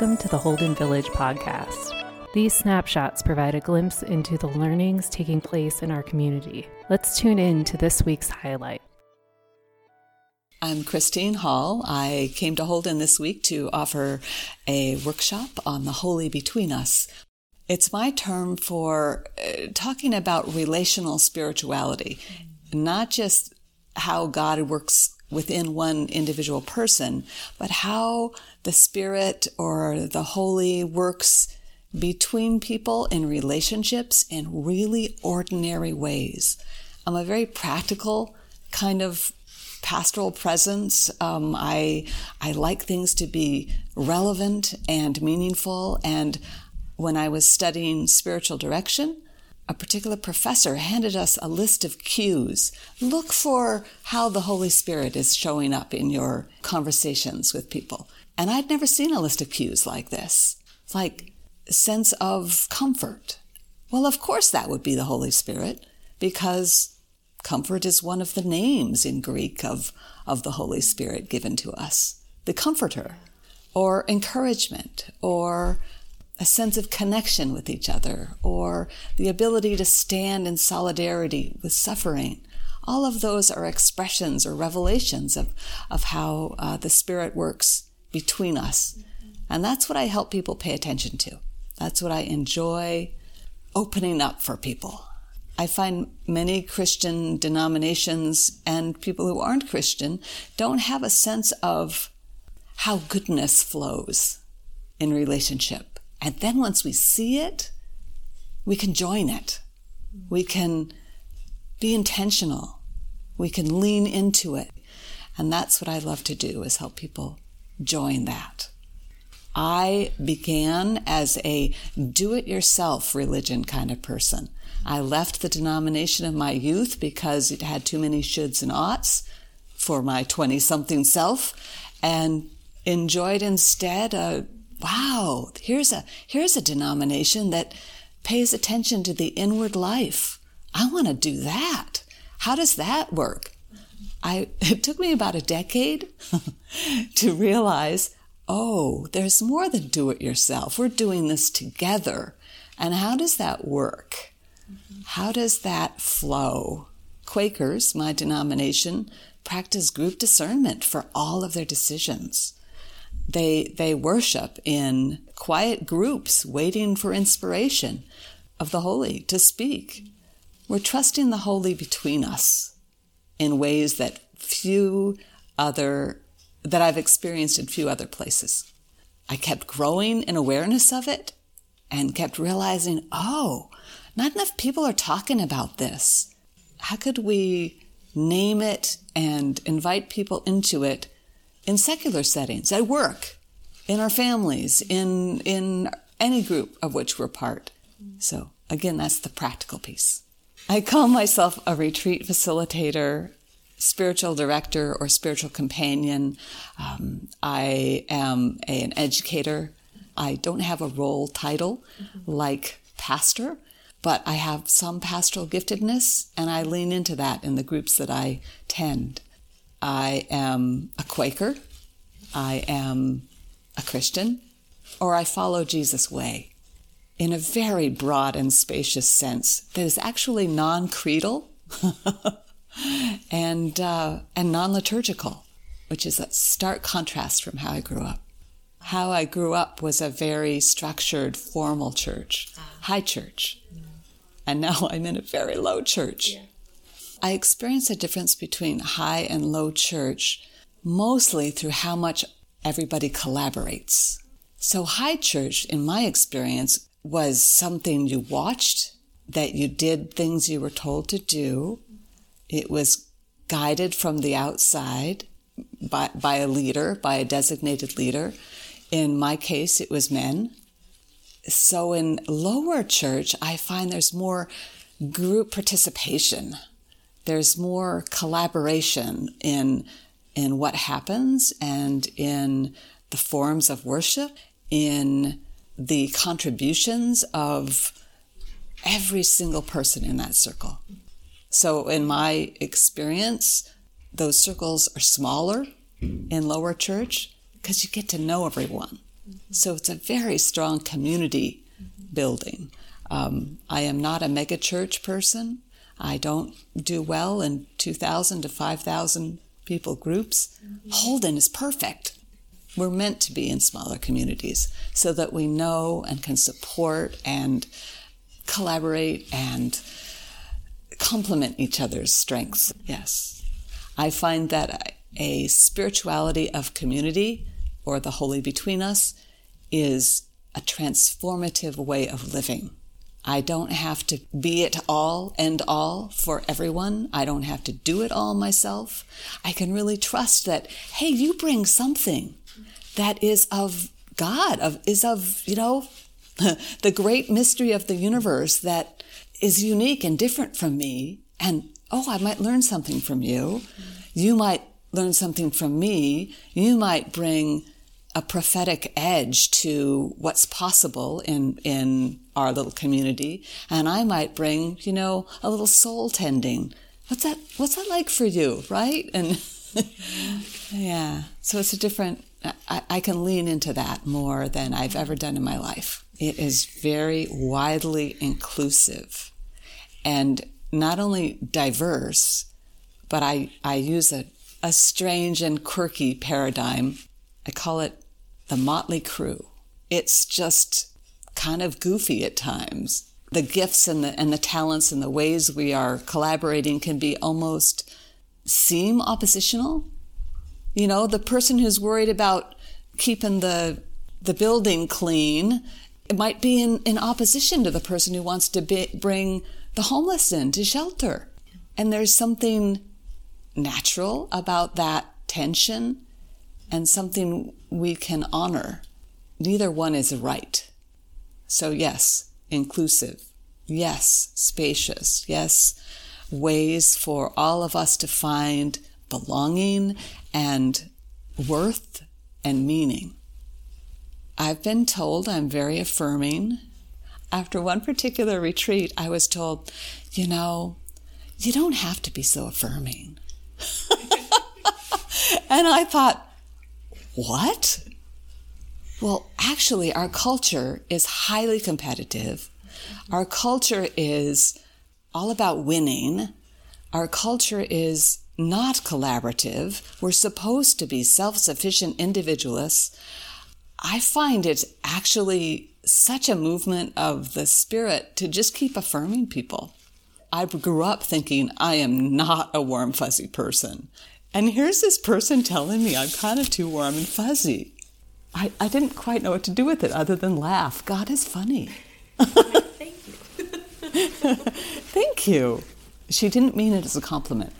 Welcome to the Holden Village podcast. These snapshots provide a glimpse into the learnings taking place in our community. Let's tune in to this week's highlight. I'm Christine Hall. I came to Holden this week to offer a workshop on the holy between us. It's my term for uh, talking about relational spirituality, not just how God works within one individual person, but how the Spirit or the Holy works between people in relationships in really ordinary ways. I'm a very practical kind of pastoral presence. Um, I I like things to be relevant and meaningful. And when I was studying spiritual direction, a particular professor handed us a list of cues. Look for how the Holy Spirit is showing up in your conversations with people. And I'd never seen a list of cues like this. Like sense of comfort. Well, of course that would be the Holy Spirit because comfort is one of the names in Greek of, of the Holy Spirit given to us. The comforter or encouragement or a sense of connection with each other or the ability to stand in solidarity with suffering. All of those are expressions or revelations of, of how uh, the Spirit works between us. And that's what I help people pay attention to. That's what I enjoy opening up for people. I find many Christian denominations and people who aren't Christian don't have a sense of how goodness flows in relationship and then once we see it, we can join it. We can be intentional. We can lean into it. And that's what I love to do is help people join that. I began as a do it yourself religion kind of person. I left the denomination of my youth because it had too many shoulds and oughts for my 20 something self and enjoyed instead a wow, here's a, here's a denomination that pays attention to the inward life. I want to do that. How does that work? I, it took me about a decade to realize, oh, there's more than do it yourself. We're doing this together. And how does that work? How does that flow? Quakers, my denomination, practice group discernment for all of their decisions. They, they worship in quiet groups, waiting for inspiration of the Holy to speak. We're trusting the Holy between us in ways that few other, that I've experienced in few other places. I kept growing in awareness of it and kept realizing, oh, not enough people are talking about this. How could we name it and invite people into it in secular settings, at work, in our families, in, in any group of which we're part. So again, that's the practical piece. I call myself a retreat facilitator, spiritual director, or spiritual companion. Um, I am a, an educator. I don't have a role title mm-hmm. like pastor, but I have some pastoral giftedness, and I lean into that in the groups that I tend. I am a Quaker, I am a Christian, or I follow Jesus' way in a very broad and spacious sense that is actually non creedal and, uh, and non liturgical, which is a stark contrast from how I grew up. How I grew up was a very structured, formal church, high church. And now I'm in a very low church. Yeah. I experience a difference between high and low church mostly through how much everybody collaborates. So high church, in my experience, was something you watched, that you did things you were told to do. It was guided from the outside by, by a leader, by a designated leader. In my case, it was men. So in lower church, I find there's more group participation there's more collaboration in in what happens and in the forms of worship, in the contributions of every single person in that circle. So, in my experience, those circles are smaller in lower church because you get to know everyone. So it's a very strong community building. Um, I am not a megachurch person. I don't do well in 2,000 to 5,000 people groups. Mm-hmm. Holden is perfect. We're meant to be in smaller communities so that we know and can support and collaborate and complement each other's strengths. Yes. I find that a spirituality of community or the holy between us is a transformative way of living. I don't have to be it all and all for everyone. I don't have to do it all myself. I can really trust that, hey, you bring something that is of God, of is of, you know, the great mystery of the universe that is unique and different from me. And oh, I might learn something from you. You might learn something from me. You might bring a prophetic edge to what's possible in in our little community and i might bring you know a little soul tending. What's that what's that like for you right? And yeah so it's a different I, I can lean into that more than i've ever done in my life. It is very widely inclusive and not only diverse but i i use a a strange and quirky paradigm. I call it the motley crew. It's just kind of goofy at times. The gifts and the, and the talents and the ways we are collaborating can be almost seem oppositional. You know, the person who's worried about keeping the, the building clean it might be in, in opposition to the person who wants to be, bring the homeless in to shelter. And there's something natural about that tension and something we can honor. Neither one is right. So, yes, inclusive. Yes, spacious. Yes, ways for all of us to find belonging and worth and meaning. I've been told I'm very affirming. After one particular retreat, I was told, you know, you don't have to be so affirming. and I thought, what? Well, actually, our culture is highly competitive. Our culture is all about winning. Our culture is not collaborative. We're supposed to be self sufficient individualists. I find it actually such a movement of the spirit to just keep affirming people. I grew up thinking I am not a warm, fuzzy person. And here's this person telling me I'm kind of too warm and fuzzy. I, I didn't quite know what to do with it other than laugh. God is funny. Thank you. Thank you. She didn't mean it as a compliment.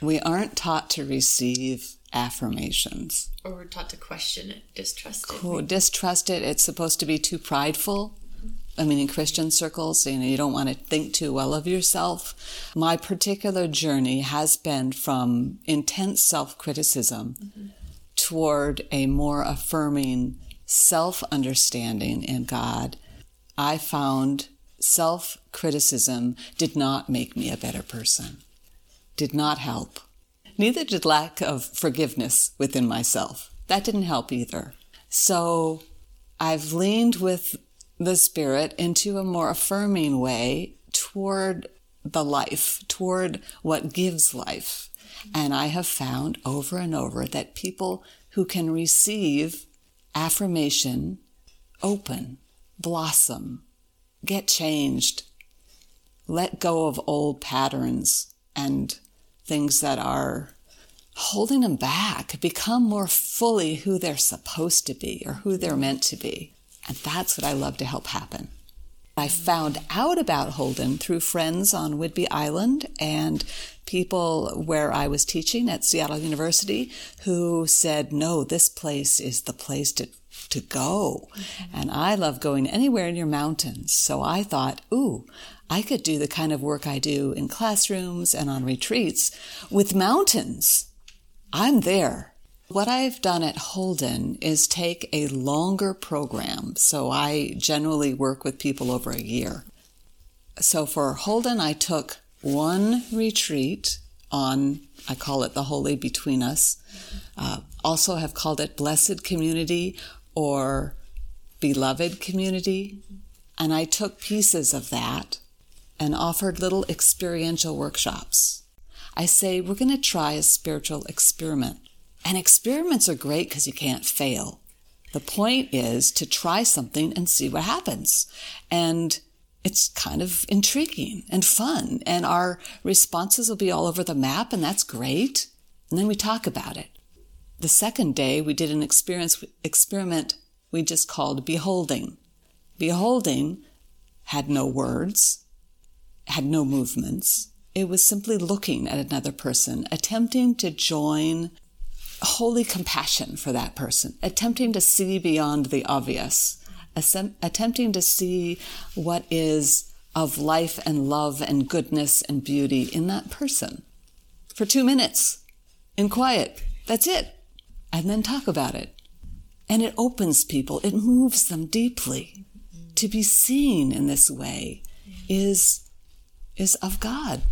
We aren't taught to receive affirmations. Or we're taught to question it, distrust it. Cool. Distrust it. It's supposed to be too prideful. I mean, in Christian circles, you know, you don't want to think too well of yourself. My particular journey has been from intense self criticism mm-hmm. Toward a more affirming self understanding in God. I found self criticism did not make me a better person, did not help. Neither did lack of forgiveness within myself. That didn't help either. So I've leaned with the spirit into a more affirming way toward the life, toward what gives life. And I have found over and over that people who can receive affirmation open, blossom, get changed, let go of old patterns and things that are holding them back, become more fully who they're supposed to be or who they're meant to be. And that's what I love to help happen. I found out about Holden through friends on Whidbey Island and people where I was teaching at Seattle University who said, no, this place is the place to, to go. Mm-hmm. And I love going anywhere in your mountains. So I thought, ooh, I could do the kind of work I do in classrooms and on retreats with mountains. I'm there. What I've done at Holden is take a longer program. So I generally work with people over a year. So for Holden, I took one retreat on, I call it the Holy Between Us. Uh, also have called it Blessed Community or beloved community. And I took pieces of that and offered little experiential workshops. I say, we're going to try a spiritual experiment. And experiments are great because you can't fail. The point is to try something and see what happens. And it's kind of intriguing and fun. And our responses will be all over the map, and that's great. And then we talk about it. The second day, we did an experience, experiment we just called beholding. Beholding had no words, had no movements. It was simply looking at another person, attempting to join holy compassion for that person, attempting to see beyond the obvious, attempting to see what is of life and love and goodness and beauty in that person for two minutes in quiet. That's it. And then talk about it. And it opens people, it moves them deeply. To be seen in this way is, is of God.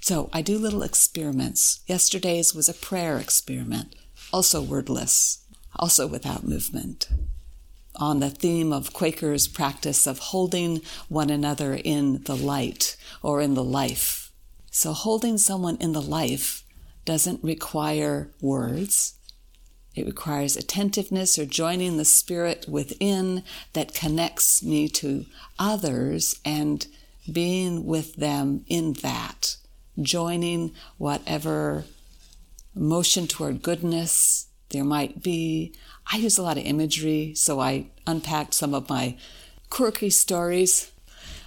So I do little experiments. Yesterday's was a prayer experiment, also wordless, also without movement, on the theme of Quakers' practice of holding one another in the light or in the life. So holding someone in the life doesn't require words. It requires attentiveness or joining the spirit within that connects me to others and being with them in that, joining whatever motion toward goodness there might be. I use a lot of imagery, so I unpacked some of my quirky stories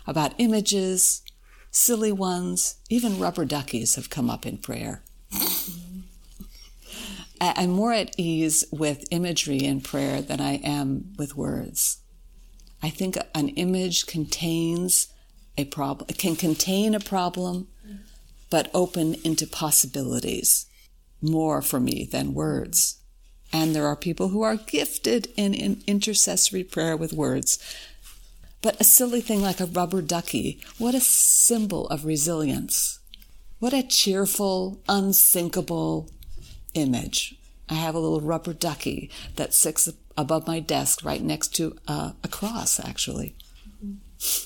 about images, silly ones, even rubber duckies have come up in prayer. I'm more at ease with imagery in prayer than I am with words. I think an image contains a problem, can contain a problem, but open into possibilities more for me than words. And there are people who are gifted in, in intercessory prayer with words. But a silly thing like a rubber ducky, what a symbol of resilience. What a cheerful, unsinkable image. I have a little rubber ducky that sits above my desk right next to uh, a cross, actually.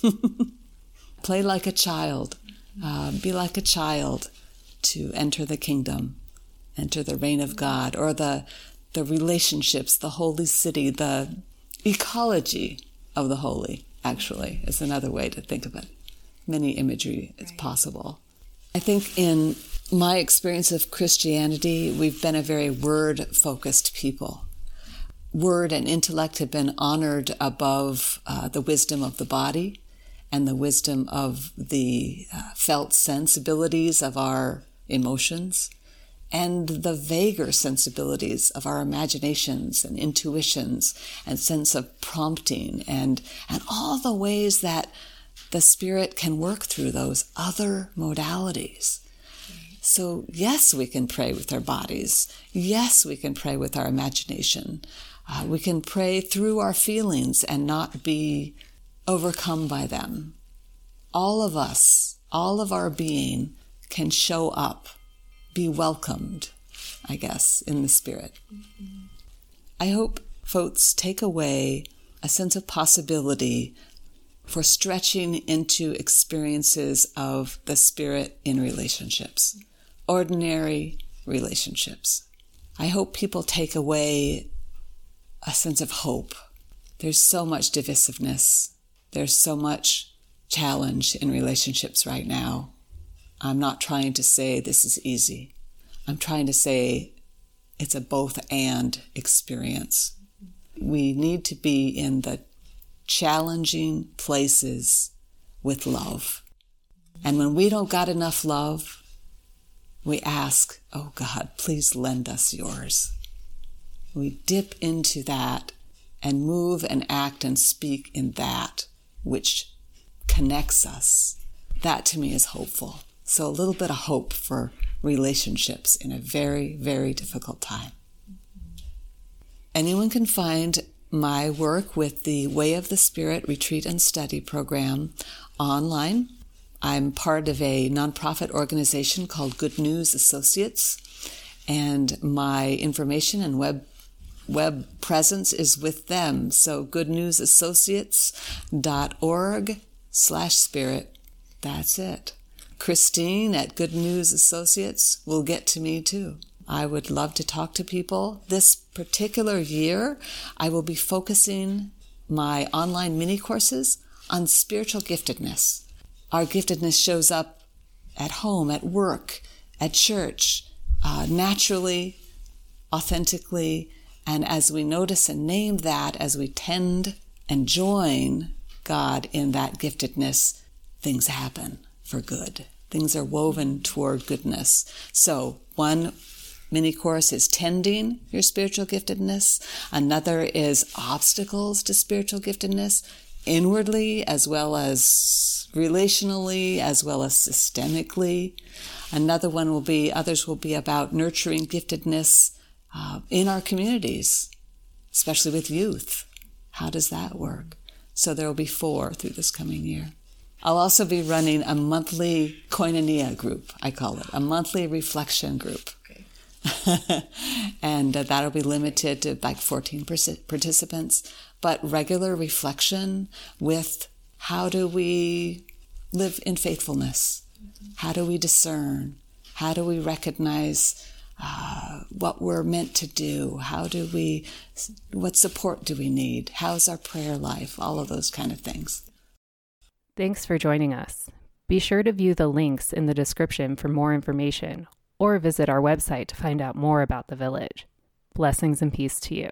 Play like a child. Uh, be like a child to enter the kingdom, enter the reign of God, or the, the relationships, the holy city, the ecology of the holy, actually, is another way to think of it. Many imagery is possible. I think in my experience of Christianity, we've been a very word focused people. Word and intellect have been honored above uh, the wisdom of the body and the wisdom of the uh, felt sensibilities of our emotions and the vaguer sensibilities of our imaginations and intuitions and sense of prompting and, and all the ways that the spirit can work through those other modalities. So, yes, we can pray with our bodies. Yes, we can pray with our imagination. Uh, we can pray through our feelings and not be overcome by them. All of us, all of our being can show up, be welcomed, I guess, in the Spirit. Mm-hmm. I hope folks take away a sense of possibility for stretching into experiences of the Spirit in relationships ordinary relationships. I hope people take away a sense of hope. There's so much divisiveness. There's so much challenge in relationships right now. I'm not trying to say this is easy. I'm trying to say it's a both and experience. We need to be in the challenging places with love. And when we don't got enough love, we ask, Oh God, please lend us yours. We dip into that and move and act and speak in that which connects us. That to me is hopeful. So a little bit of hope for relationships in a very, very difficult time. Anyone can find my work with the Way of the Spirit Retreat and Study program online I'm part of a nonprofit organization called Good News Associates, and my information and web web presence is with them. So goodnewsassociates.org slash spirit. That's it. Christine at Good News Associates will get to me too. I would love to talk to people. This particular year, I will be focusing my online mini courses on spiritual giftedness. Our giftedness shows up at home, at work, at church, uh, naturally, authentically, and as we notice and name that, as we tend and join God in that giftedness, things happen for good. Things are woven toward goodness. So, one mini course is tending your spiritual giftedness. Another is obstacles to spiritual giftedness, inwardly as well as relationally, as well as systemically. Another one will be, others will be about nurturing giftedness uh, in our communities, especially with youth. How does that work? So there will be four through this coming year. I'll also be running a monthly koinonia group, I call it, a monthly reflection group. Okay. and uh, that'll be limited to like 14 participants, but regular reflection with how do we live in faithfulness? How do we discern? How do we recognize uh, what we're meant to do? How do we, what support do we need? How's our prayer life? All of those kind of things. Thanks for joining us. Be sure to view the links in the description for more information or visit our website to find out more about the village. Blessings and peace to you.